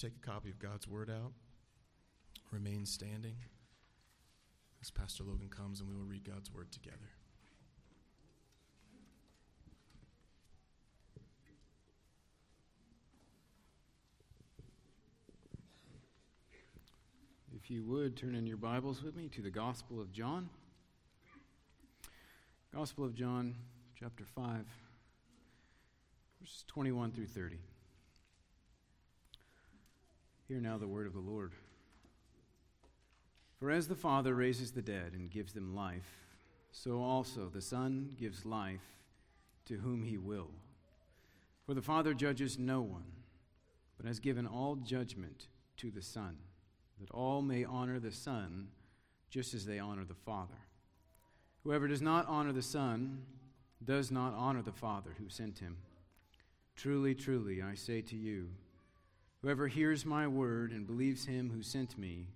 take a copy of God's Word out? Remain standing as Pastor Logan comes and we will read God's Word together. If you would, turn in your Bibles with me to the Gospel of John. Gospel of John, chapter 5, verses 21 through 30. Hear now the word of the Lord. For as the Father raises the dead and gives them life, so also the Son gives life to whom he will. For the Father judges no one, but has given all judgment to the Son, that all may honor the Son just as they honor the Father. Whoever does not honor the Son does not honor the Father who sent him. Truly, truly, I say to you, whoever hears my word and believes him who sent me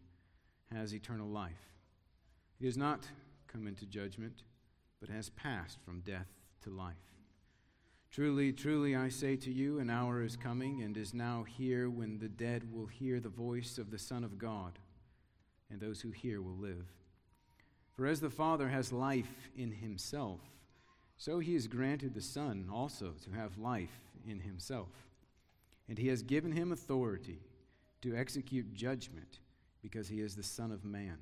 has eternal life. He has not come into judgment, but has passed from death to life. Truly, truly, I say to you, an hour is coming and is now here when the dead will hear the voice of the Son of God, and those who hear will live. For as the Father has life in himself, so he has granted the Son also to have life in himself. And he has given him authority to execute judgment because he is the Son of Man.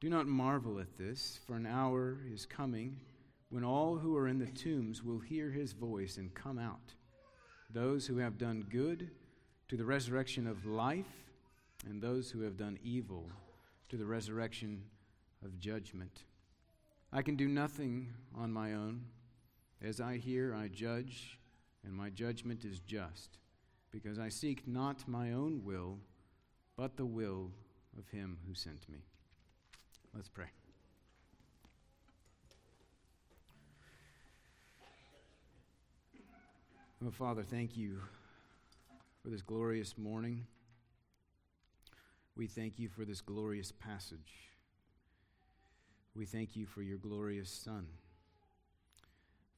Do not marvel at this, for an hour is coming when all who are in the tombs will hear his voice and come out. Those who have done good to the resurrection of life, and those who have done evil to the resurrection of judgment. I can do nothing on my own. As I hear, I judge, and my judgment is just, because I seek not my own will, but the will of him who sent me. Let's pray. Oh, Father, thank you for this glorious morning. We thank you for this glorious passage. We thank you for your glorious Son.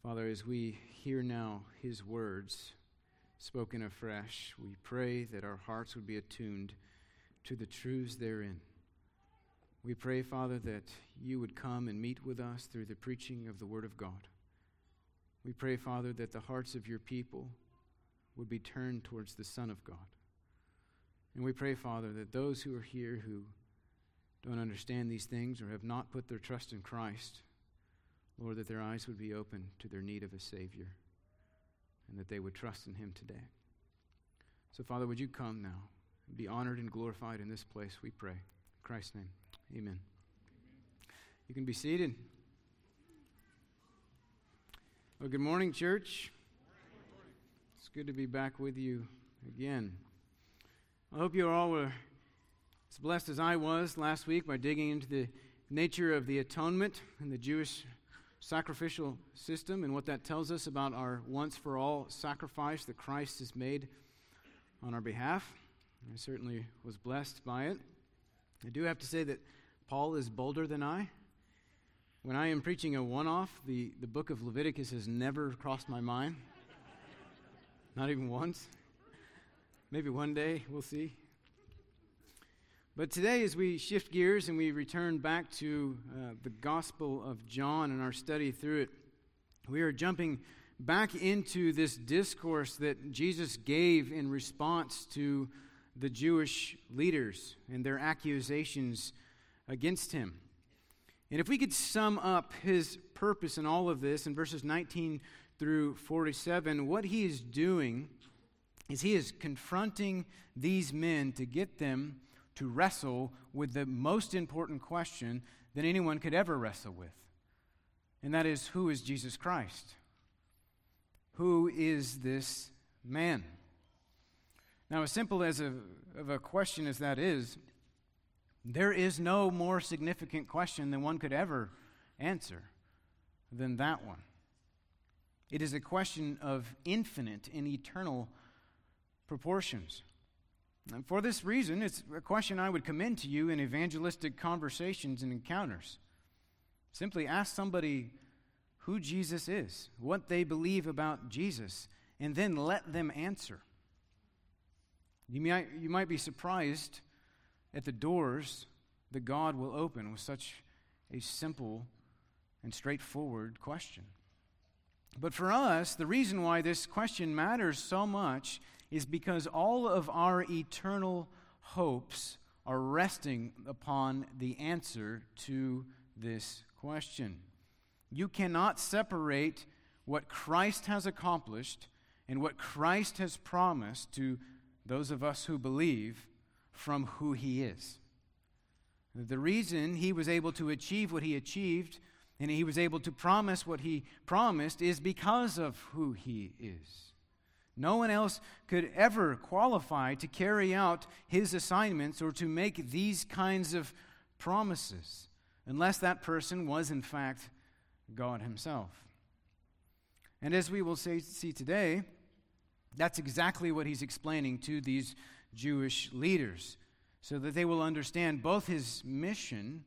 Father, as we hear now his words spoken afresh, we pray that our hearts would be attuned to the truths therein. We pray, Father, that you would come and meet with us through the preaching of the Word of God. We pray, Father, that the hearts of your people would be turned towards the Son of God. And we pray, Father, that those who are here who don't understand these things or have not put their trust in Christ, Lord, that their eyes would be open to their need of a Savior and that they would trust in Him today. So, Father, would you come now and be honored and glorified in this place, we pray. In Christ's name, amen. You can be seated. Well, good morning, church. It's good to be back with you again. I hope you all were as blessed as I was last week by digging into the nature of the atonement and the Jewish sacrificial system and what that tells us about our once for all sacrifice that Christ has made on our behalf. I certainly was blessed by it. I do have to say that Paul is bolder than I. When I am preaching a one off, the, the book of Leviticus has never crossed my mind. Not even once. Maybe one day, we'll see. But today, as we shift gears and we return back to uh, the Gospel of John and our study through it, we are jumping back into this discourse that Jesus gave in response to the Jewish leaders and their accusations against him. And if we could sum up his purpose in all of this in verses 19 through 47, what he is doing is he is confronting these men to get them to wrestle with the most important question that anyone could ever wrestle with. And that is who is Jesus Christ? Who is this man? Now, as simple as a, of a question as that is, there is no more significant question than one could ever answer than that one. It is a question of infinite and eternal proportions. And for this reason, it's a question I would commend to you in evangelistic conversations and encounters. Simply ask somebody who Jesus is, what they believe about Jesus, and then let them answer. You might, you might be surprised at the doors that God will open with such a simple and straightforward question. But for us, the reason why this question matters so much is because all of our eternal hopes are resting upon the answer to this question. You cannot separate what Christ has accomplished and what Christ has promised to those of us who believe from who he is. The reason he was able to achieve what he achieved and he was able to promise what he promised is because of who he is. No one else could ever qualify to carry out his assignments or to make these kinds of promises unless that person was, in fact, God himself. And as we will say, see today, that's exactly what he's explaining to these Jewish leaders so that they will understand both his mission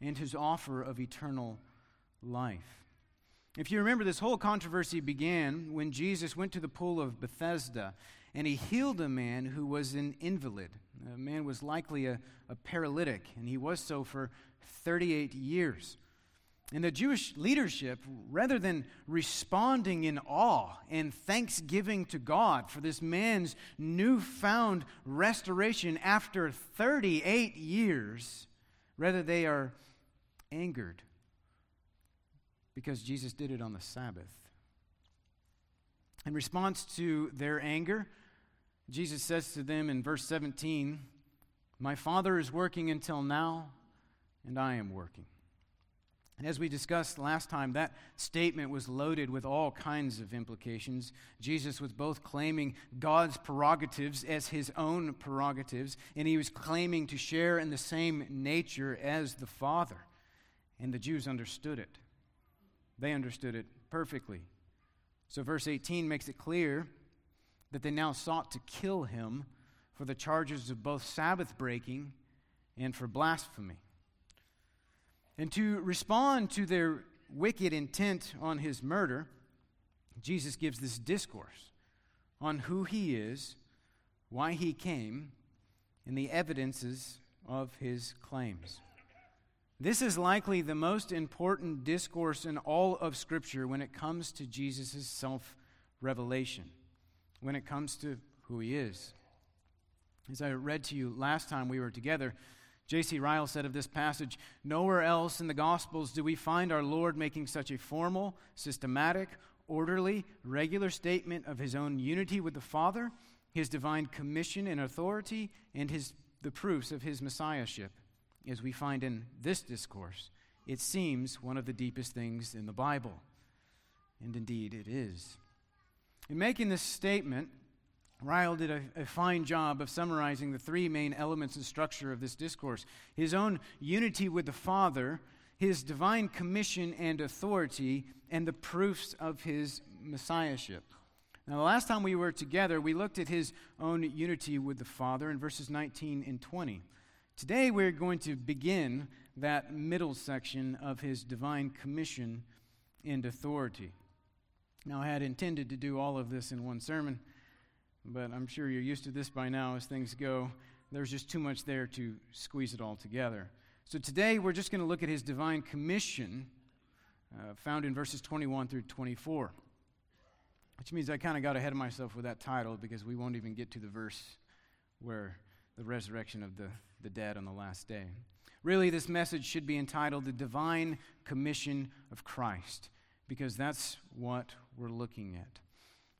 and his offer of eternal life. If you remember, this whole controversy began when Jesus went to the pool of Bethesda and he healed a man who was an invalid. The man was likely a, a paralytic, and he was so for 38 years. And the Jewish leadership, rather than responding in awe and thanksgiving to God for this man's newfound restoration after 38 years, rather they are angered because Jesus did it on the Sabbath. In response to their anger, Jesus says to them in verse 17, My Father is working until now, and I am working. And as we discussed last time, that statement was loaded with all kinds of implications. Jesus was both claiming God's prerogatives as his own prerogatives, and he was claiming to share in the same nature as the Father. And the Jews understood it. They understood it perfectly. So, verse 18 makes it clear that they now sought to kill him for the charges of both Sabbath breaking and for blasphemy. And to respond to their wicked intent on his murder, Jesus gives this discourse on who he is, why he came, and the evidences of his claims. This is likely the most important discourse in all of Scripture when it comes to Jesus' self revelation, when it comes to who he is. As I read to you last time we were together, J.C. Ryle said of this passage Nowhere else in the Gospels do we find our Lord making such a formal, systematic, orderly, regular statement of his own unity with the Father, his divine commission and authority, and his, the proofs of his messiahship, as we find in this discourse. It seems one of the deepest things in the Bible. And indeed, it is. In making this statement, Ryle did a, a, fine job of summarizing the three main elements and structure of this discourse his own unity with the Father, his divine commission and authority, and the proofs of his messiahship. Now, the last time we were together, we looked at his own unity with the Father in verses 19 and 20. Today, we're going to begin that middle section of his divine commission and authority. Now, I had intended to do all of this in one sermon but I'm sure you're used to this by now as things go. There's just too much there to squeeze it all together. So today we're just going to look at his divine commission uh, found in verses 21 through 24. Which means I kind of got ahead of myself with that title because we won't even get to the verse where the resurrection of the, the dead on the last day. Really, this message should be entitled The Divine Commission of Christ because that's what we're looking at.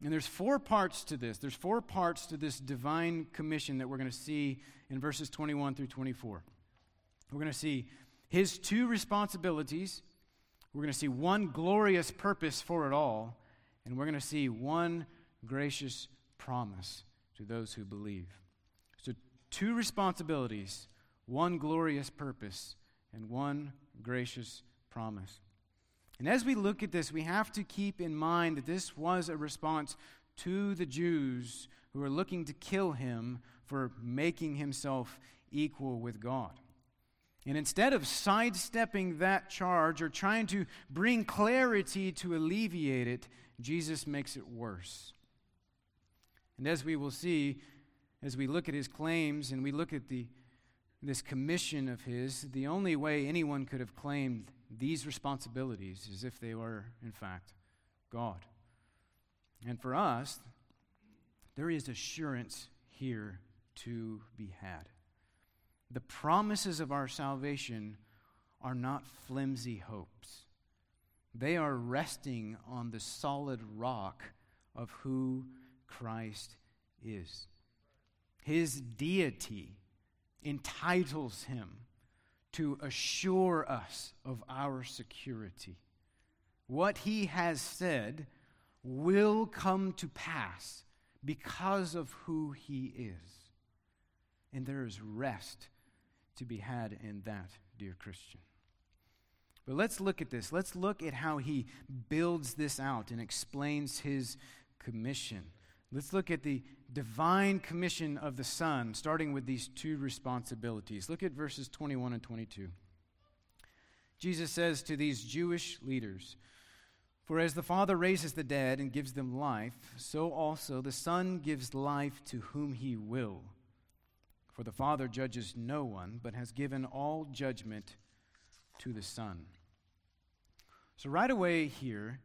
And there's four parts to this. There's four parts to this divine commission that we're going to see in verses 21 through 24. We're going to see his two responsibilities. We're going to see one glorious purpose for it all. And we're going to see one gracious promise to those who believe. Two responsibilities, one glorious purpose, and one gracious promise. And as we look at this, we have to keep in mind that this was a response to the Jews who were looking to kill him for making himself equal with God. And instead of sidestepping that charge or trying to bring clarity to alleviate it, Jesus makes it worse. And as we will see, as we look at his claims and we look at the, this commission of his, the only way anyone could have claimed these responsibilities is if they were, in fact, God. And for us, there is assurance here to be had. The promises of our salvation are not flimsy hopes, they are resting on the solid rock of who Christ is. His deity entitles him to assure us of our security. What he has said will come to pass because of who he is. And there is rest to be had in that, dear Christian. But let's look at this. Let's look at how he builds this out and explains his commission. Let's look at the divine commission of the Son, starting with these two responsibilities. Look at verses 21 and 22. Jesus says to these Jewish leaders, For as the Father raises the dead and gives them life, so also the Son gives life to whom he will. For the Father judges no one, but has given all judgment to the Son. So, right away here,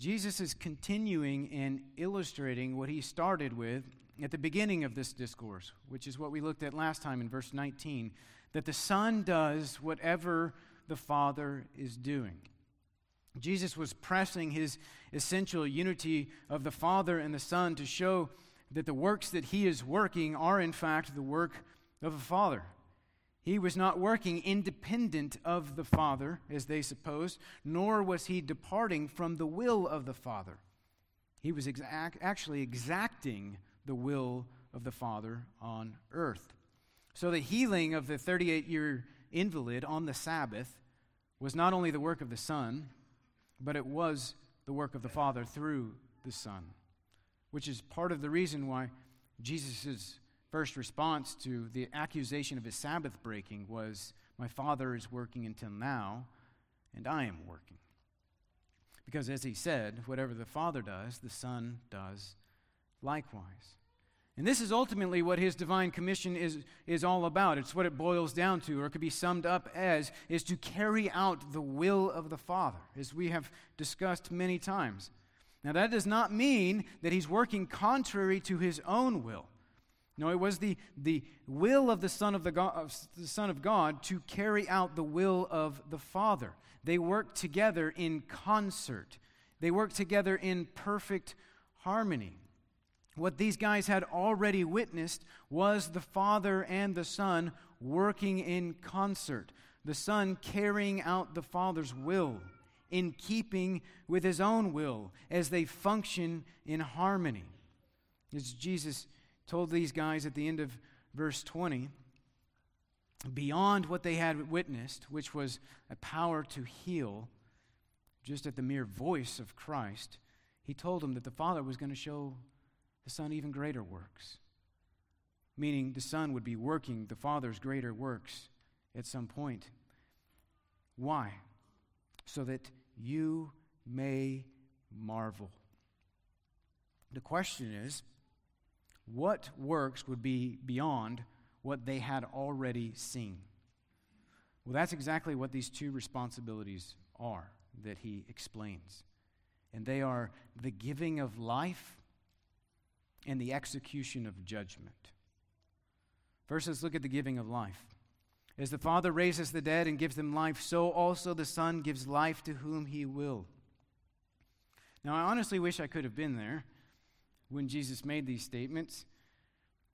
Jesus is continuing and illustrating what he started with at the beginning of this discourse, which is what we looked at last time in verse 19 that the Son does whatever the Father is doing. Jesus was pressing his essential unity of the Father and the Son to show that the works that he is working are, in fact, the work of the Father. He was not working independent of the Father, as they supposed, nor was he departing from the will of the Father. He was exact, actually exacting the will of the Father on earth. So the healing of the 38 year invalid on the Sabbath was not only the work of the Son, but it was the work of the Father through the Son, which is part of the reason why Jesus' first response to the accusation of his Sabbath breaking was, My Father is working until now, and I am working. Because as he said, whatever the Father does, the Son does likewise. And this is ultimately what his divine commission is, is all about. It's what it boils down to, or it could be summed up as, is to carry out the will of the Father, as we have discussed many times. Now, that does not mean that he's working contrary to his own will. No, it was the, the will of the, Son of the, God, of the Son of God to carry out the will of the Father. They worked together in concert, they worked together in perfect harmony. What these guys had already witnessed was the Father and the Son working in concert, the Son carrying out the Father's will in keeping with his own will as they function in harmony. As Jesus told these guys at the end of verse 20, beyond what they had witnessed, which was a power to heal, just at the mere voice of Christ, he told them that the Father was going to show the Son even greater works. Meaning the Son would be working the Father's greater works at some point. Why? So that you may marvel. The question is what works would be beyond what they had already seen? Well, that's exactly what these two responsibilities are that he explains. And they are the giving of life and the execution of judgment. First, let's look at the giving of life. As the Father raises the dead and gives them life, so also the Son gives life to whom he will. Now, I honestly wish I could have been there when Jesus made these statements.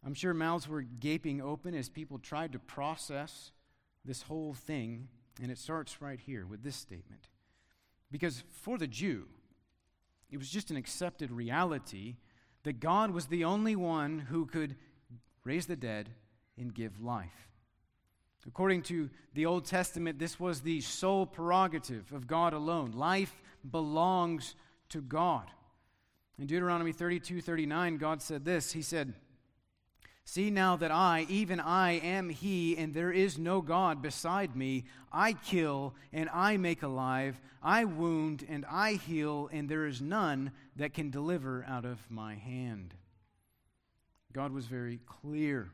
I'm sure mouths were gaping open as people tried to process this whole thing, and it starts right here with this statement. Because for the Jew, it was just an accepted reality that God was the only one who could raise the dead and give life. According to the Old Testament, this was the sole prerogative of God alone. Life belongs to God. In Deuteronomy 32 39, God said this He said, See now that I, even I, am He, and there is no God beside me. I kill and I make alive. I wound and I heal, and there is none that can deliver out of my hand. God was very clear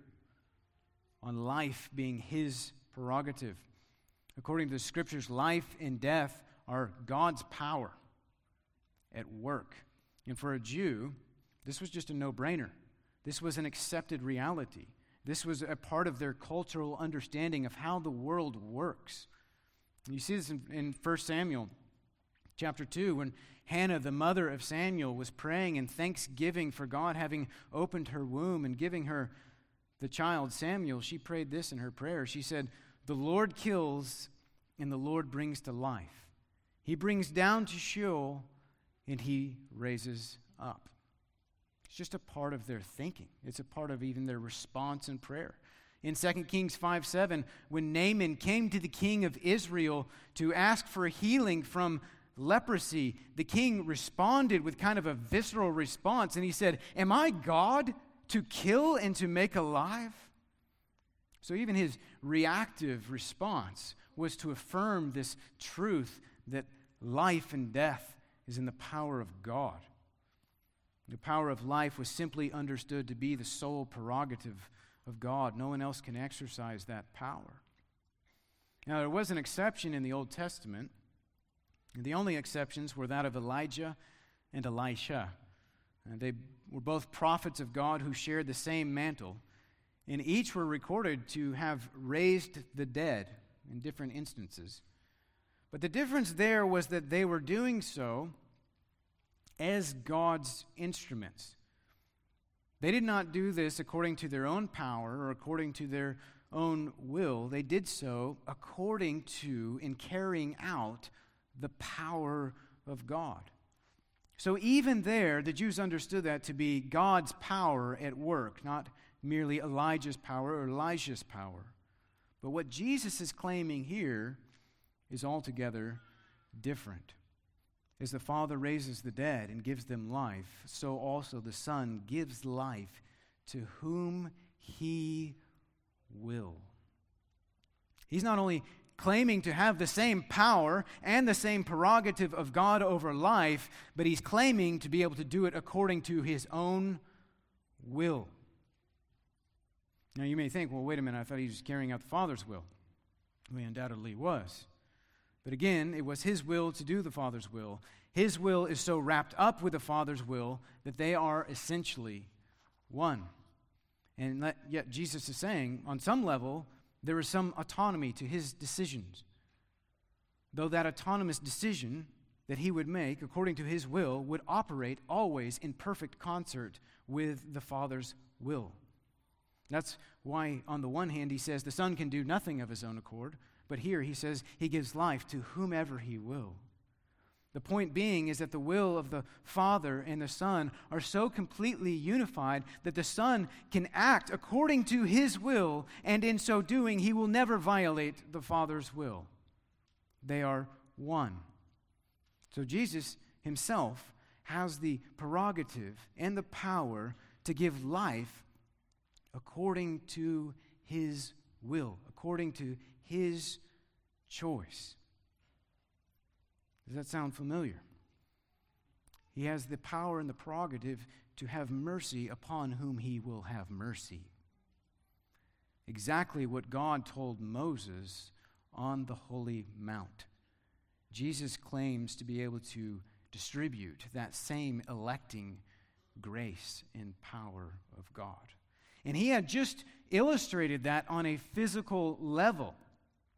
on life being his prerogative. According to the scriptures, life and death are God's power at work. And for a Jew, this was just a no brainer. This was an accepted reality. This was a part of their cultural understanding of how the world works. You see this in, in 1 Samuel chapter 2 when Hannah, the mother of Samuel, was praying in thanksgiving for God having opened her womb and giving her the child Samuel. She prayed this in her prayer. She said, The Lord kills and the Lord brings to life. He brings down to Sheol and he raises up. It's just a part of their thinking, it's a part of even their response in prayer. In 2 Kings 5 7, when Naaman came to the king of Israel to ask for healing from leprosy, the king responded with kind of a visceral response, and he said, Am I God to kill and to make alive? So even his reactive response was to affirm this truth that life and death is in the power of God. The power of life was simply understood to be the sole prerogative of God. No one else can exercise that power. Now, there was an exception in the Old Testament. The only exceptions were that of Elijah and Elisha. And they were both prophets of God who shared the same mantle, and each were recorded to have raised the dead in different instances. But the difference there was that they were doing so as God's instruments. They did not do this according to their own power or according to their own will. They did so according to and carrying out the power of God. So even there, the Jews understood that to be God's power at work, not merely Elijah's power or Elisha's power. But what Jesus is claiming here is altogether different. As the Father raises the dead and gives them life, so also the Son gives life to whom he will. He's not only claiming to have the same power and the same prerogative of God over life, but he's claiming to be able to do it according to his own will. Now, you may think, well, wait a minute, I thought he was carrying out the Father's will. He undoubtedly was. But again, it was his will to do the Father's will. His will is so wrapped up with the Father's will that they are essentially one. And yet, Jesus is saying, on some level, there is some autonomy to his decisions. Though that autonomous decision that he would make, according to his will, would operate always in perfect concert with the Father's will. That's why, on the one hand, he says the Son can do nothing of his own accord, but here he says he gives life to whomever he will. The point being is that the will of the Father and the Son are so completely unified that the Son can act according to His will, and in so doing, He will never violate the Father's will. They are one. So Jesus Himself has the prerogative and the power to give life according to His will, according to His choice. Does that sound familiar? He has the power and the prerogative to have mercy upon whom he will have mercy. Exactly what God told Moses on the Holy Mount. Jesus claims to be able to distribute that same electing grace and power of God. And he had just illustrated that on a physical level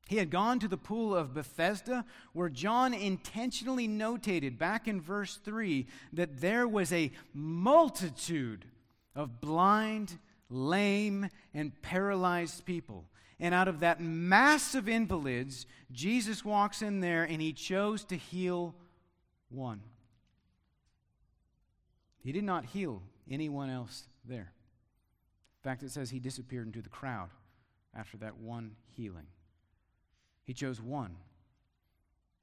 he had gone to the pool of Bethesda, where John intentionally notated back in verse 3 that there was a multitude of blind, lame, and paralyzed people. And out of that mass of invalids, Jesus walks in there and he chose to heal one. He did not heal anyone else there. In fact, it says he disappeared into the crowd after that one healing. He chose one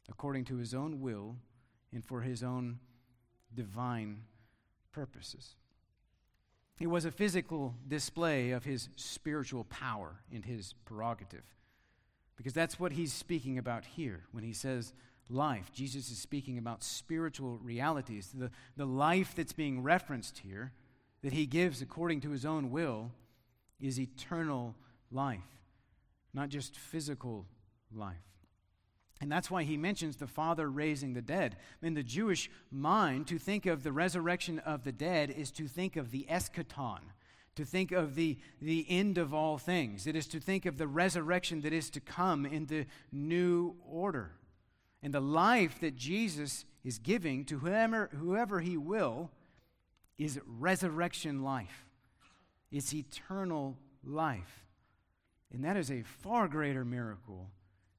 according to his own will and for his own divine purposes. It was a physical display of his spiritual power and his prerogative. Because that's what he's speaking about here when he says life. Jesus is speaking about spiritual realities. The, the life that's being referenced here that he gives according to his own will is eternal life, not just physical life. And that's why he mentions the Father raising the dead. In the Jewish mind, to think of the resurrection of the dead is to think of the eschaton, to think of the, the end of all things. It is to think of the resurrection that is to come in the new order. And the life that Jesus is giving to whoever, whoever he will is resurrection life. It's eternal life. And that is a far greater miracle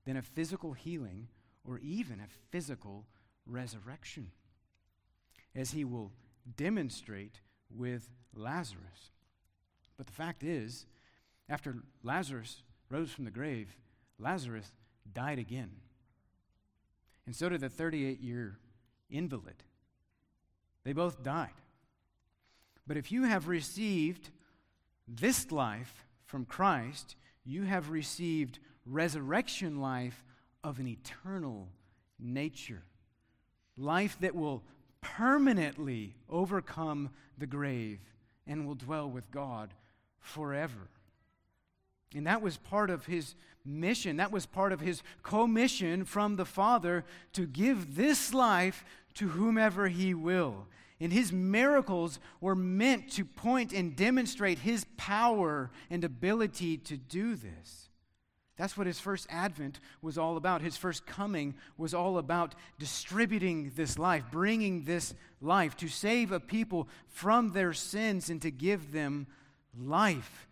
than a physical healing or even a physical resurrection, as he will demonstrate with Lazarus. But the fact is, after Lazarus rose from the grave, Lazarus died again. And so did the 38 year invalid. They both died. But if you have received this life from Christ, you have received resurrection life of an eternal nature. Life that will permanently overcome the grave and will dwell with God forever. And that was part of his mission. That was part of his commission from the Father to give this life to whomever he will. And his miracles were meant to point and demonstrate his power and ability to do this. That's what his first advent was all about. His first coming was all about distributing this life, bringing this life to save a people from their sins and to give them life.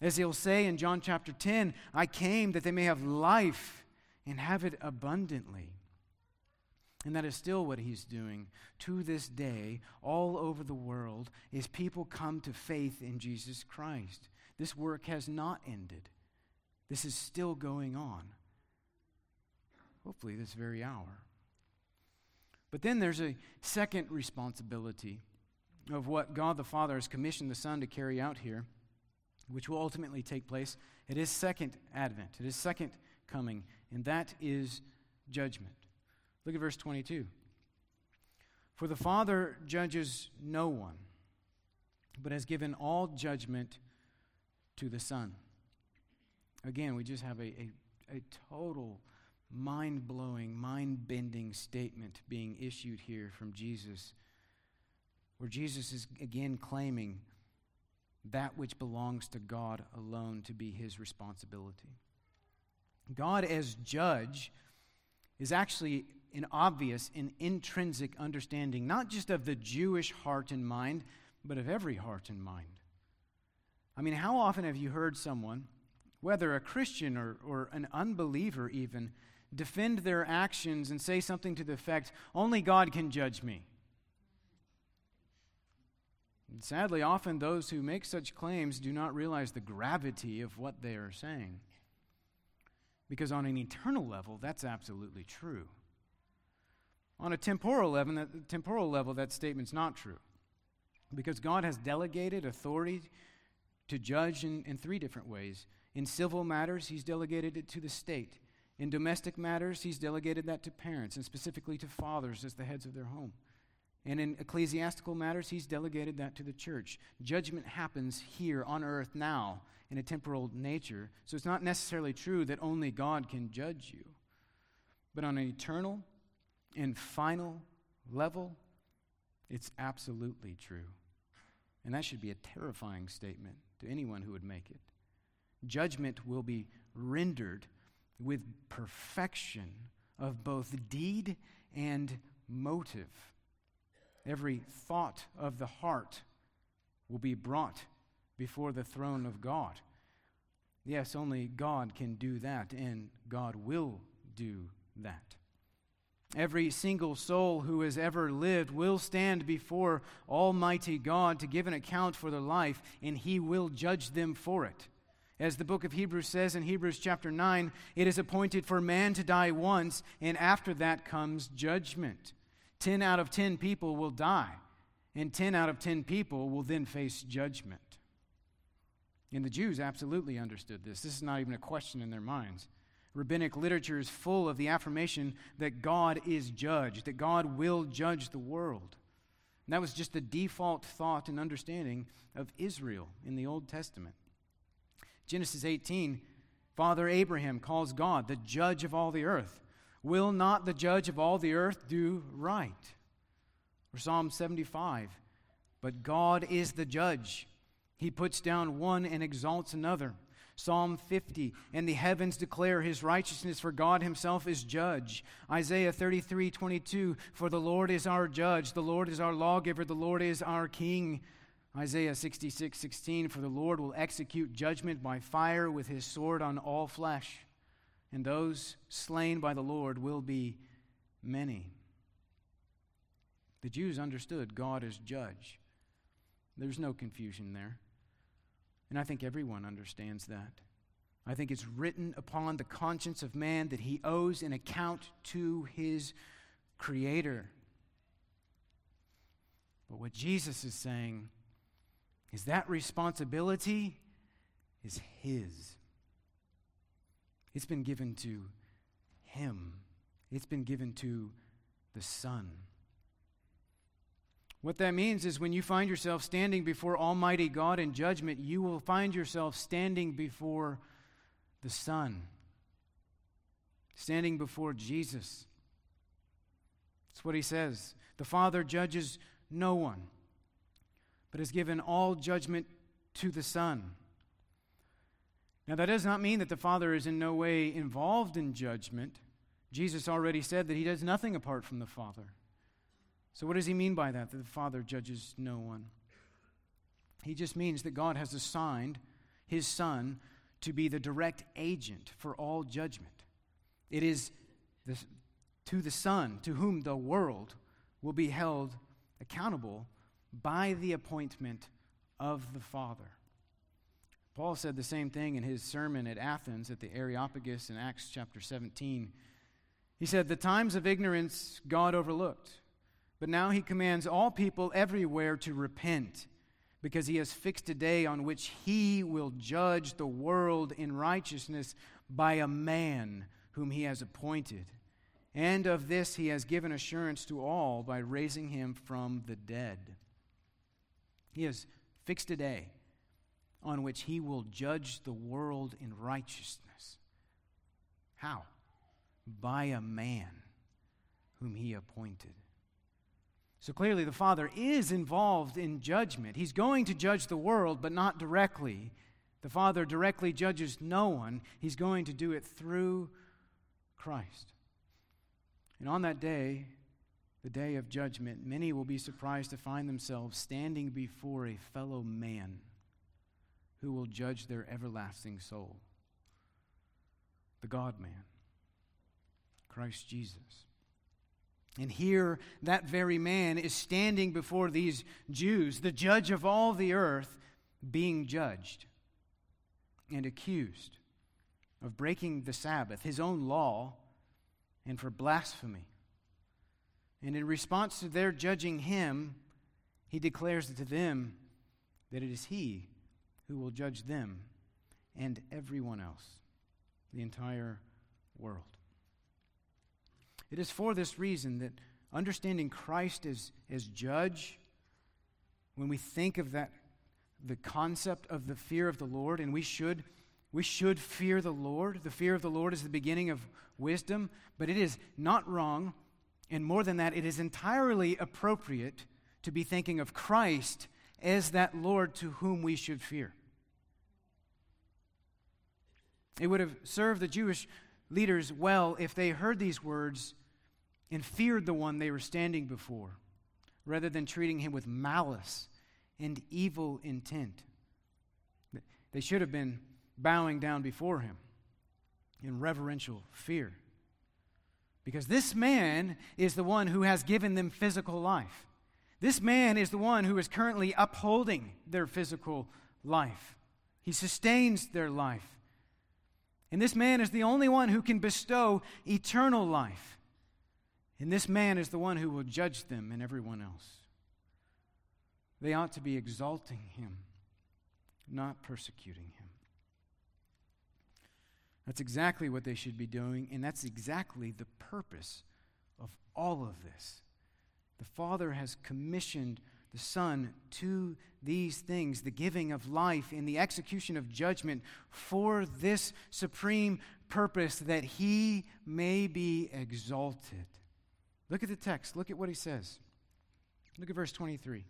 As he'll say in John chapter 10, I came that they may have life and have it abundantly. And that is still what he's doing to this day, all over the world, is people come to faith in Jesus Christ. This work has not ended. This is still going on. Hopefully, this very hour. But then there's a second responsibility of what God the Father has commissioned the Son to carry out here, which will ultimately take place at his second advent, at his second coming, and that is judgment. Look at verse 22. For the Father judges no one, but has given all judgment to the Son. Again, we just have a, a, a total mind blowing, mind bending statement being issued here from Jesus, where Jesus is again claiming that which belongs to God alone to be his responsibility. God, as judge, is actually an obvious and intrinsic understanding, not just of the Jewish heart and mind, but of every heart and mind. I mean, how often have you heard someone whether a Christian or, or an unbeliever even, defend their actions and say something to the effect, only God can judge me. And sadly, often those who make such claims do not realize the gravity of what they are saying. Because on an eternal level, that's absolutely true. On a temporal level, that, temporal level, that statement's not true. Because God has delegated authority to judge in, in three different ways in civil matters, he's delegated it to the state. In domestic matters, he's delegated that to parents, and specifically to fathers as the heads of their home. And in ecclesiastical matters, he's delegated that to the church. Judgment happens here on earth now in a temporal nature. So it's not necessarily true that only God can judge you. But on an eternal and final level, it's absolutely true. And that should be a terrifying statement to anyone who would make it judgment will be rendered with perfection of both deed and motive. Every thought of the heart will be brought before the throne of God. Yes, only God can do that, and God will do that. Every single soul who has ever lived will stand before Almighty God to give an account for their life, and He will judge them for it. As the book of Hebrews says in Hebrews chapter 9, it is appointed for man to die once, and after that comes judgment. Ten out of ten people will die, and ten out of ten people will then face judgment. And the Jews absolutely understood this. This is not even a question in their minds. Rabbinic literature is full of the affirmation that God is judge, that God will judge the world. And that was just the default thought and understanding of Israel in the Old Testament. Genesis 18, Father Abraham calls God the judge of all the earth. Will not the judge of all the earth do right? Or Psalm 75, but God is the judge. He puts down one and exalts another. Psalm 50, and the heavens declare his righteousness, for God himself is judge. Isaiah 33, 22, for the Lord is our judge, the Lord is our lawgiver, the Lord is our king. Isaiah 66, 16, for the Lord will execute judgment by fire with his sword on all flesh, and those slain by the Lord will be many. The Jews understood God as judge. There's no confusion there. And I think everyone understands that. I think it's written upon the conscience of man that he owes an account to his Creator. But what Jesus is saying is that responsibility is his. It's been given to him, it's been given to the Son. What that means is when you find yourself standing before Almighty God in judgment, you will find yourself standing before the Son, standing before Jesus. That's what he says. The Father judges no one, but has given all judgment to the Son. Now, that does not mean that the Father is in no way involved in judgment. Jesus already said that he does nothing apart from the Father. So, what does he mean by that? That the Father judges no one? He just means that God has assigned his Son to be the direct agent for all judgment. It is the, to the Son to whom the world will be held accountable by the appointment of the Father. Paul said the same thing in his sermon at Athens at the Areopagus in Acts chapter 17. He said, The times of ignorance God overlooked but now he commands all people everywhere to repent, because he has fixed a day on which he will judge the world in righteousness by a man whom he has appointed. And of this he has given assurance to all by raising him from the dead. He has fixed a day on which he will judge the world in righteousness. How? By a man whom he appointed. So clearly, the Father is involved in judgment. He's going to judge the world, but not directly. The Father directly judges no one, He's going to do it through Christ. And on that day, the day of judgment, many will be surprised to find themselves standing before a fellow man who will judge their everlasting soul the God man, Christ Jesus. And here, that very man is standing before these Jews, the judge of all the earth, being judged and accused of breaking the Sabbath, his own law, and for blasphemy. And in response to their judging him, he declares to them that it is he who will judge them and everyone else, the entire world. It is for this reason that understanding Christ as, as judge, when we think of that, the concept of the fear of the Lord, and we should, we should fear the Lord. The fear of the Lord is the beginning of wisdom, but it is not wrong. And more than that, it is entirely appropriate to be thinking of Christ as that Lord to whom we should fear. It would have served the Jewish leaders well if they heard these words and feared the one they were standing before, rather than treating him with malice and evil intent. They should have been bowing down before him in reverential fear. Because this man is the one who has given them physical life. This man is the one who is currently upholding their physical life. He sustains their life. And this man is the only one who can bestow eternal life. And this man is the one who will judge them and everyone else. They ought to be exalting him, not persecuting him. That's exactly what they should be doing, and that's exactly the purpose of all of this. The Father has commissioned the Son to these things the giving of life and the execution of judgment for this supreme purpose that he may be exalted. Look at the text. Look at what he says. Look at verse 23.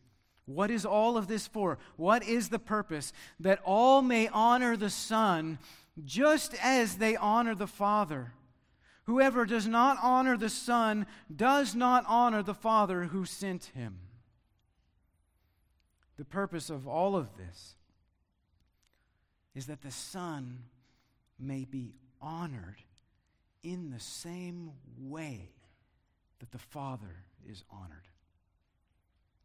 What is all of this for? What is the purpose? That all may honor the Son just as they honor the Father. Whoever does not honor the Son does not honor the Father who sent him. The purpose of all of this is that the Son may be honored in the same way that the Father is honored.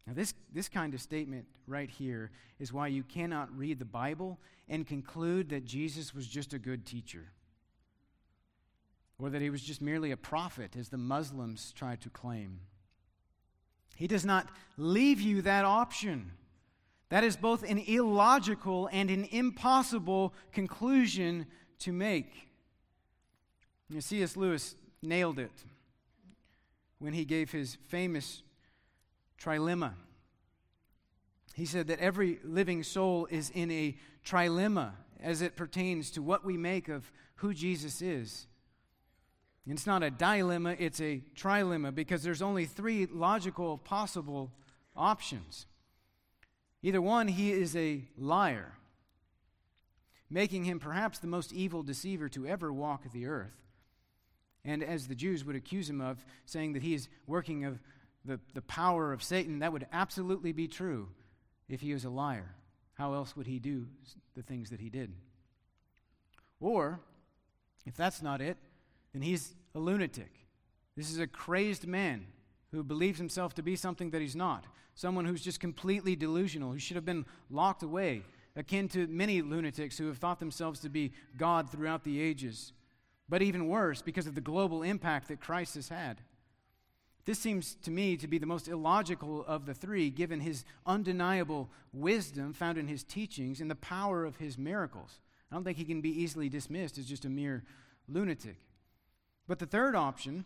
Now, this, this kind of statement right here is why you cannot read the Bible and conclude that Jesus was just a good teacher or that he was just merely a prophet, as the Muslims try to claim. He does not leave you that option. That is both an illogical and an impossible conclusion to make. C.S. Lewis nailed it when he gave his famous trilemma. He said that every living soul is in a trilemma as it pertains to what we make of who Jesus is. It's not a dilemma, it's a trilemma because there's only three logical possible options. Either one, he is a liar, making him perhaps the most evil deceiver to ever walk the earth. And as the Jews would accuse him of, saying that he is working of the, the power of Satan, that would absolutely be true if he was a liar. How else would he do the things that he did? Or, if that's not it, then he's a lunatic. This is a crazed man who believes himself to be something that he's not, someone who's just completely delusional, who should have been locked away, akin to many lunatics who have thought themselves to be God throughout the ages. But even worse, because of the global impact that Christ has had. This seems to me to be the most illogical of the three, given his undeniable wisdom found in his teachings and the power of his miracles. I don't think he can be easily dismissed as just a mere lunatic. But the third option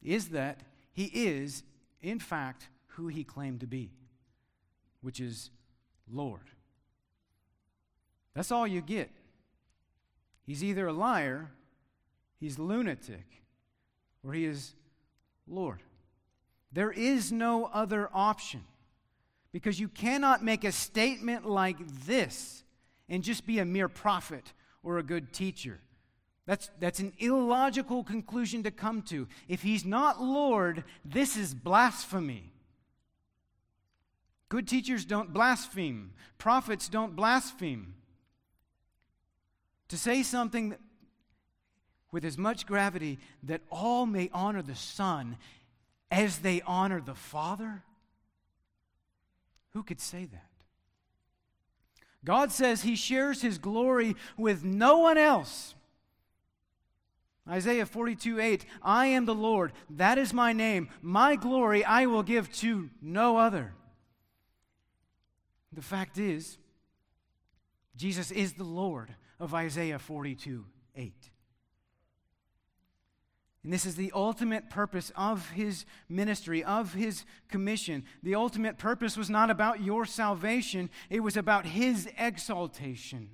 is that he is, in fact, who he claimed to be, which is Lord. That's all you get. He's either a liar, he's lunatic, or he is Lord. There is no other option because you cannot make a statement like this and just be a mere prophet or a good teacher. That's, that's an illogical conclusion to come to. If he's not Lord, this is blasphemy. Good teachers don't blaspheme, prophets don't blaspheme. To say something with as much gravity that all may honor the Son as they honor the Father? Who could say that? God says he shares his glory with no one else. Isaiah 42 8, I am the Lord, that is my name. My glory I will give to no other. The fact is, Jesus is the Lord of Isaiah 42 8. And this is the ultimate purpose of his ministry, of his commission. The ultimate purpose was not about your salvation, it was about his exaltation.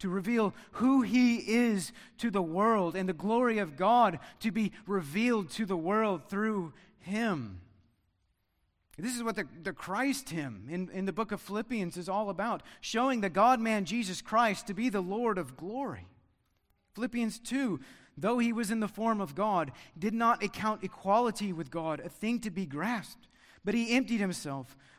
To reveal who he is to the world and the glory of God to be revealed to the world through him. This is what the, the Christ hymn in, in the book of Philippians is all about, showing the God man Jesus Christ to be the Lord of glory. Philippians 2 though he was in the form of God, did not account equality with God a thing to be grasped, but he emptied himself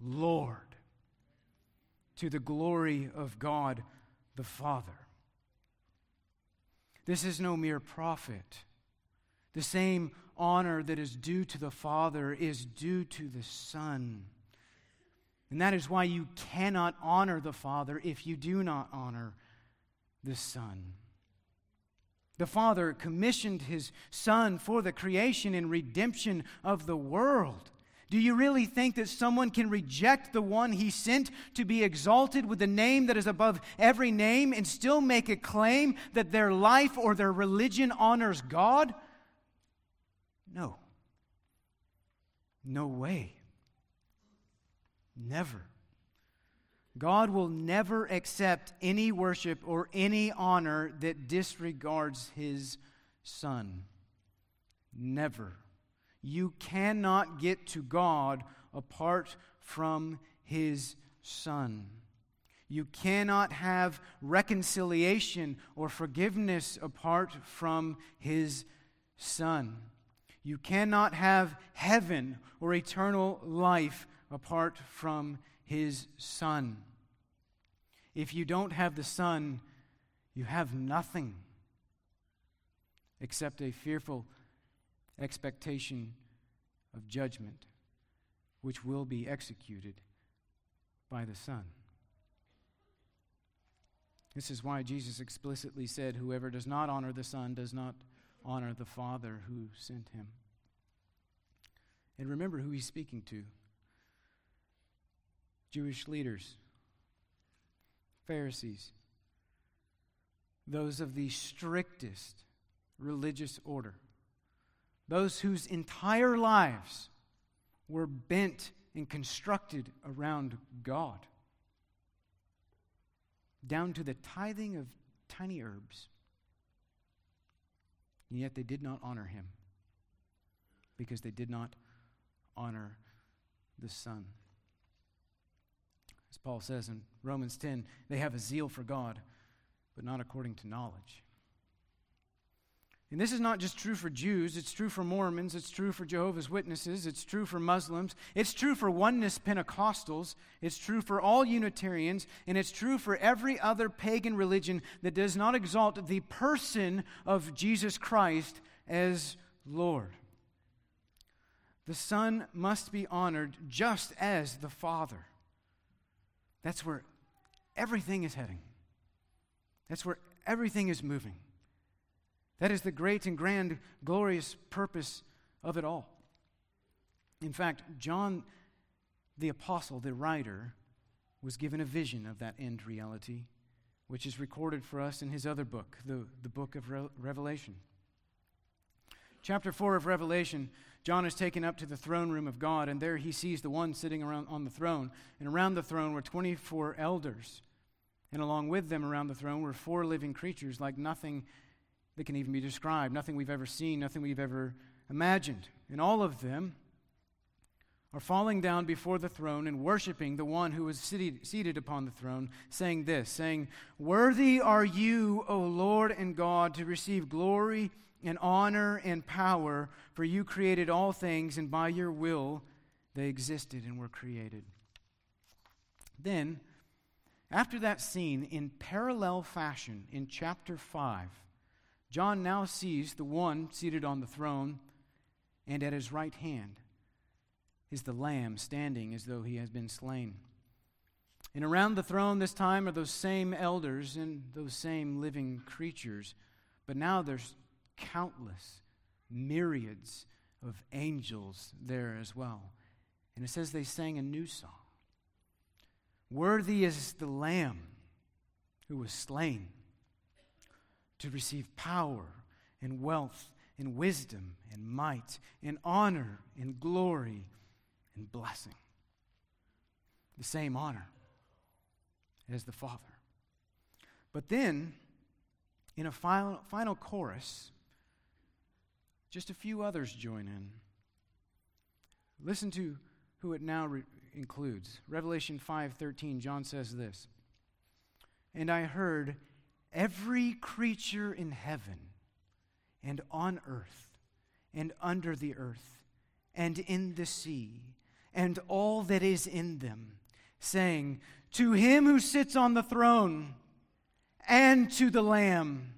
Lord, to the glory of God the Father. This is no mere prophet. The same honor that is due to the Father is due to the Son. And that is why you cannot honor the Father if you do not honor the Son. The Father commissioned His Son for the creation and redemption of the world. Do you really think that someone can reject the one he sent to be exalted with the name that is above every name and still make a claim that their life or their religion honors God? No. No way. Never. God will never accept any worship or any honor that disregards his Son. Never. You cannot get to God apart from his Son. You cannot have reconciliation or forgiveness apart from his Son. You cannot have heaven or eternal life apart from his Son. If you don't have the Son, you have nothing except a fearful expectation of judgment, which will be executed by the Son. This is why Jesus explicitly said, Whoever does not honor the Son does not honor the Father who sent him. And remember who he's speaking to Jewish leaders, Pharisees, those of the strictest religious order, those whose entire lives were bent and constructed around God, down to the tithing of tiny herbs. And yet they did not honor him because they did not honor the Son. As Paul says in Romans 10, they have a zeal for God, but not according to knowledge. And this is not just true for Jews, it's true for Mormons, it's true for Jehovah's Witnesses, it's true for Muslims, it's true for Oneness Pentecostals, it's true for all Unitarians, and it's true for every other pagan religion that does not exalt the person of Jesus Christ as Lord. The Son must be honored just as the Father. That's where everything is heading. That's where everything is moving. That is the great and grand, glorious purpose of it all. In fact, John the Apostle, the writer, was given a vision of that end reality, which is recorded for us in his other book, the, the book of Re- Revelation. Chapter 4 of Revelation John is taken up to the throne room of God, and there he sees the one sitting around on the throne. And around the throne were 24 elders. And along with them around the throne were four living creatures, like nothing that can even be described, nothing we've ever seen, nothing we've ever imagined. And all of them are falling down before the throne and worshiping the one who was seated, seated upon the throne, saying this, saying, Worthy are you, O Lord and God, to receive glory and honor and power, for you created all things, and by your will they existed and were created. Then, after that scene, in parallel fashion, in chapter 5, John now sees the one seated on the throne, and at his right hand is the Lamb standing as though he has been slain. And around the throne this time are those same elders and those same living creatures, but now there's countless myriads of angels there as well. And it says they sang a new song Worthy is the Lamb who was slain to receive power and wealth and wisdom and might and honor and glory and blessing. The same honor as the Father. But then, in a final, final chorus, just a few others join in. Listen to who it now re- includes. Revelation 5:13 John says this. And I heard every creature in heaven and on earth and under the earth and in the sea and all that is in them saying to him who sits on the throne and to the lamb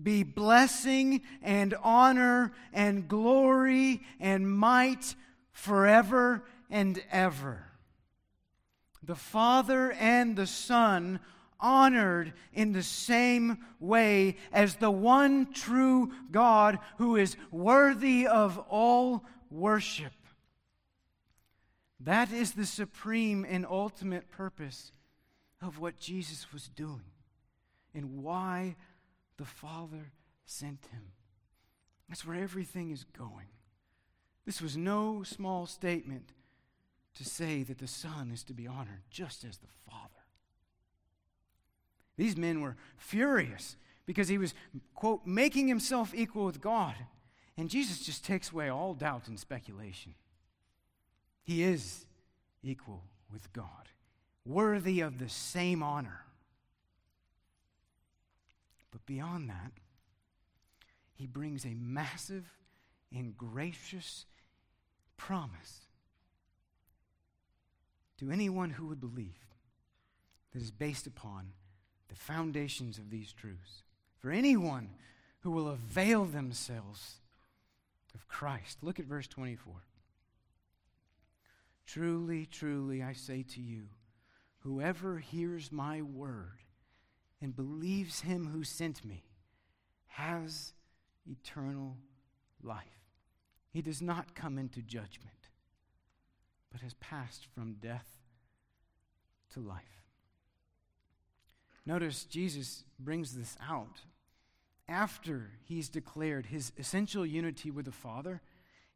be blessing and honor and glory and might forever and ever. The Father and the Son honored in the same way as the one true God who is worthy of all worship. That is the supreme and ultimate purpose of what Jesus was doing and why the Father sent him. That's where everything is going. This was no small statement to say that the Son is to be honored just as the Father. These men were furious because he was, quote, making himself equal with God. And Jesus just takes away all doubt and speculation. He is equal with God, worthy of the same honor. But beyond that, he brings a massive and gracious promise to anyone who would believe that is based upon the foundations of these truths. For anyone who will avail themselves of Christ. Look at verse 24. Truly, truly, I say to you, whoever hears my word and believes him who sent me has eternal life. He does not come into judgment, but has passed from death to life. Notice Jesus brings this out after he's declared his essential unity with the Father,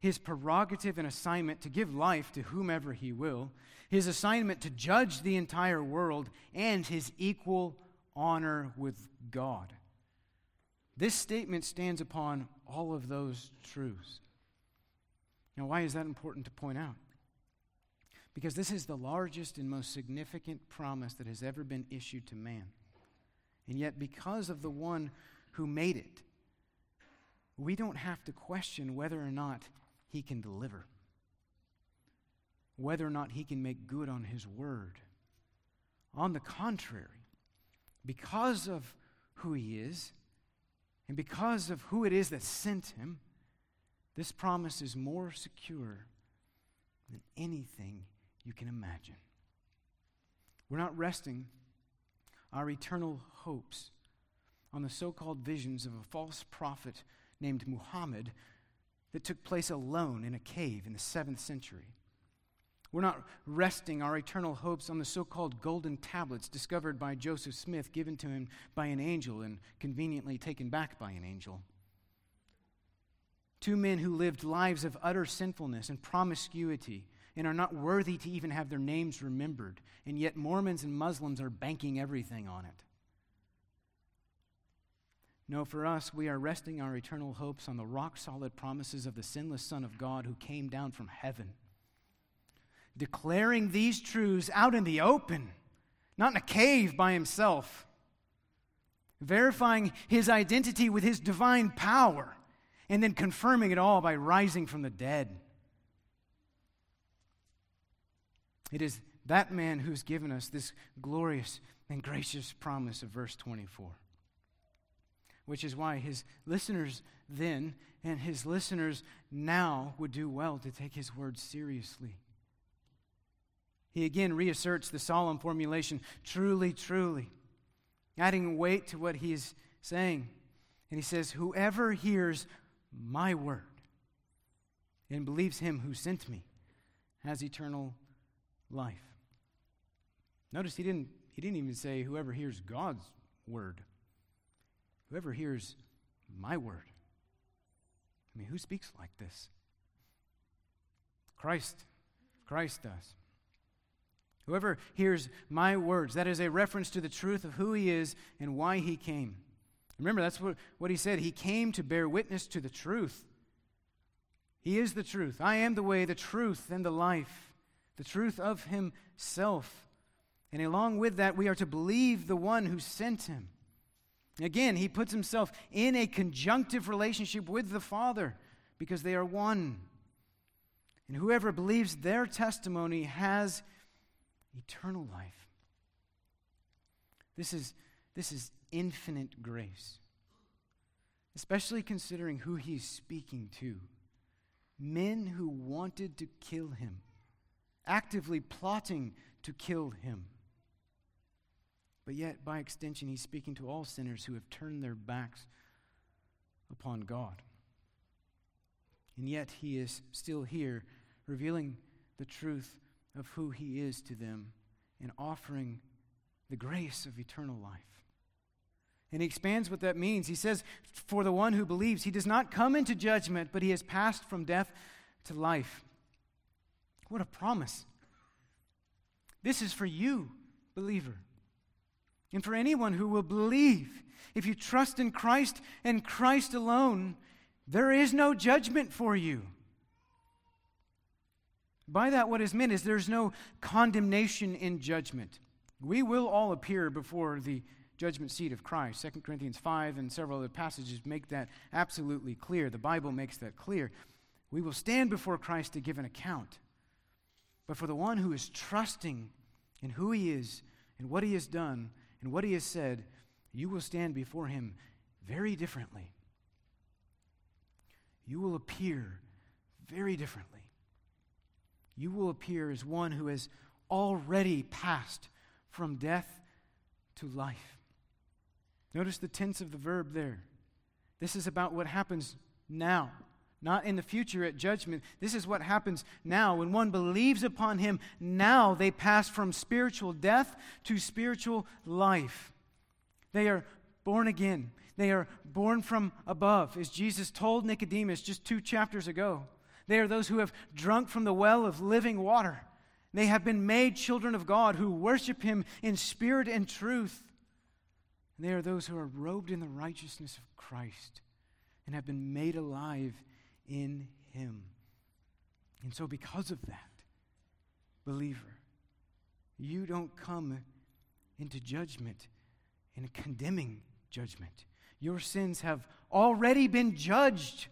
his prerogative and assignment to give life to whomever he will, his assignment to judge the entire world, and his equal honor with God. This statement stands upon all of those truths. Now, why is that important to point out? Because this is the largest and most significant promise that has ever been issued to man. And yet, because of the one who made it, we don't have to question whether or not he can deliver, whether or not he can make good on his word. On the contrary, because of who he is and because of who it is that sent him, this promise is more secure than anything you can imagine. We're not resting our eternal hopes on the so called visions of a false prophet named Muhammad that took place alone in a cave in the seventh century. We're not resting our eternal hopes on the so called golden tablets discovered by Joseph Smith, given to him by an angel and conveniently taken back by an angel. Two men who lived lives of utter sinfulness and promiscuity and are not worthy to even have their names remembered, and yet Mormons and Muslims are banking everything on it. No, for us, we are resting our eternal hopes on the rock solid promises of the sinless Son of God who came down from heaven declaring these truths out in the open, not in a cave by himself, verifying his identity with his divine power, and then confirming it all by rising from the dead. It is that man who's given us this glorious and gracious promise of verse 24. Which is why his listeners then and his listeners now would do well to take his words seriously. He again reasserts the solemn formulation, truly, truly, adding weight to what he's saying. And he says, Whoever hears my word and believes him who sent me has eternal life. Notice he didn't, he didn't even say, Whoever hears God's word. Whoever hears my word. I mean, who speaks like this? Christ. Christ does. Whoever hears my words, that is a reference to the truth of who he is and why he came. Remember, that's what, what he said. He came to bear witness to the truth. He is the truth. I am the way, the truth, and the life, the truth of himself. And along with that, we are to believe the one who sent him. Again, he puts himself in a conjunctive relationship with the Father because they are one. And whoever believes their testimony has eternal life. This is, this is infinite grace. especially considering who he's speaking to men who wanted to kill him, actively plotting to kill him. But yet, by extension, he's speaking to all sinners who have turned their backs upon God. And yet, he is still here, revealing the truth of who he is to them and offering the grace of eternal life. And he expands what that means. He says, For the one who believes, he does not come into judgment, but he has passed from death to life. What a promise. This is for you, believer. And for anyone who will believe. If you trust in Christ and Christ alone, there is no judgment for you. By that, what is meant is there's no condemnation in judgment. We will all appear before the judgment seat of Christ. 2 Corinthians 5 and several other passages make that absolutely clear. The Bible makes that clear. We will stand before Christ to give an account. But for the one who is trusting in who he is and what he has done and what he has said, you will stand before him very differently. You will appear very differently. You will appear as one who has already passed from death to life. Notice the tense of the verb there. This is about what happens now, not in the future at judgment. This is what happens now. When one believes upon him, now they pass from spiritual death to spiritual life. They are born again. They are born from above, as Jesus told Nicodemus just two chapters ago. They are those who have drunk from the well of living water. They have been made children of God who worship Him in spirit and truth. And they are those who are robed in the righteousness of Christ and have been made alive in Him. And so, because of that, believer, you don't come into judgment in a condemning judgment. Your sins have already been judged.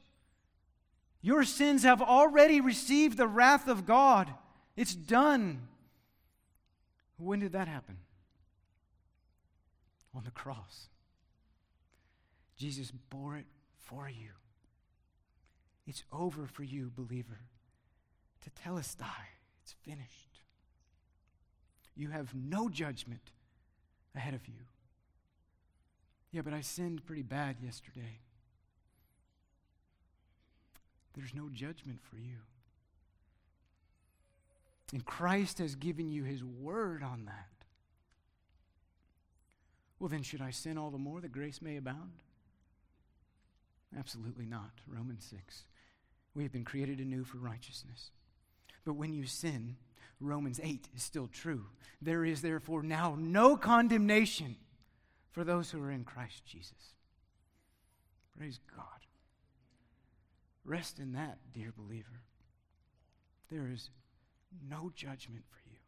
Your sins have already received the wrath of God. It's done. When did that happen? on the cross. Jesus bore it for you. It's over for you, believer. Tetelestai. It's finished. You have no judgment ahead of you. Yeah, but I sinned pretty bad yesterday. There's no judgment for you. And Christ has given you his word on that. Well, then, should I sin all the more that grace may abound? Absolutely not. Romans 6. We have been created anew for righteousness. But when you sin, Romans 8 is still true. There is therefore now no condemnation for those who are in Christ Jesus. Praise God. Rest in that, dear believer. There is no judgment for you.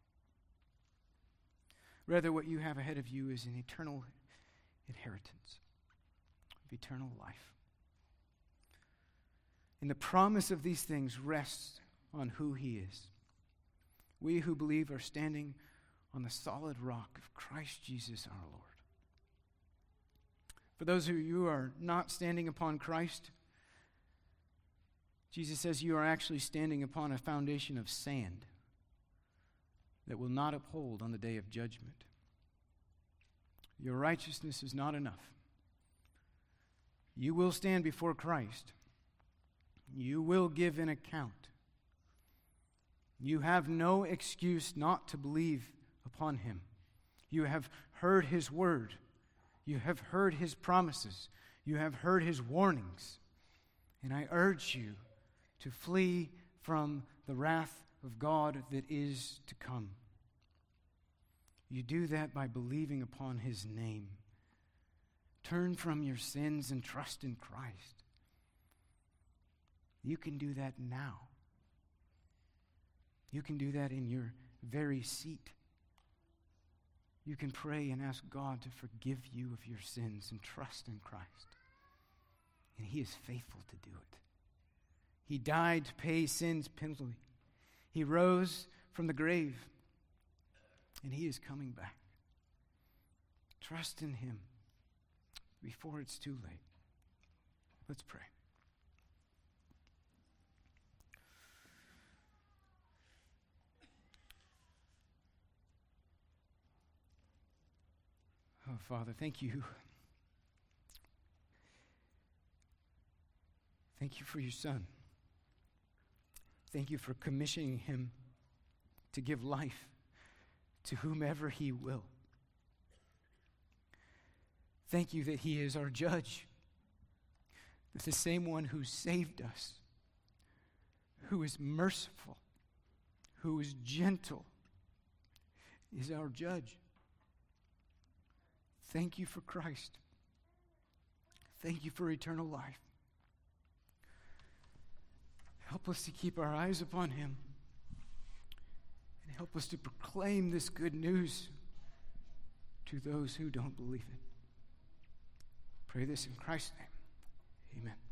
Rather, what you have ahead of you is an eternal inheritance of eternal life. And the promise of these things rests on who He is. We who believe are standing on the solid rock of Christ Jesus our Lord. For those of you who are not standing upon Christ, Jesus says you are actually standing upon a foundation of sand that will not uphold on the day of judgment. Your righteousness is not enough. You will stand before Christ. You will give an account. You have no excuse not to believe upon him. You have heard his word. You have heard his promises. You have heard his warnings. And I urge you to flee from the wrath of God that is to come. You do that by believing upon his name. Turn from your sins and trust in Christ. You can do that now. You can do that in your very seat. You can pray and ask God to forgive you of your sins and trust in Christ. And He is faithful to do it. He died to pay sin's penalty. He rose from the grave and He is coming back. Trust in Him before it's too late. Let's pray. Oh, Father, thank you. Thank you for your Son. Thank you for commissioning him to give life to whomever he will. Thank you that he is our judge, that the same one who saved us, who is merciful, who is gentle, is our judge. Thank you for Christ. Thank you for eternal life. Help us to keep our eyes upon him and help us to proclaim this good news to those who don't believe it. Pray this in Christ's name. Amen.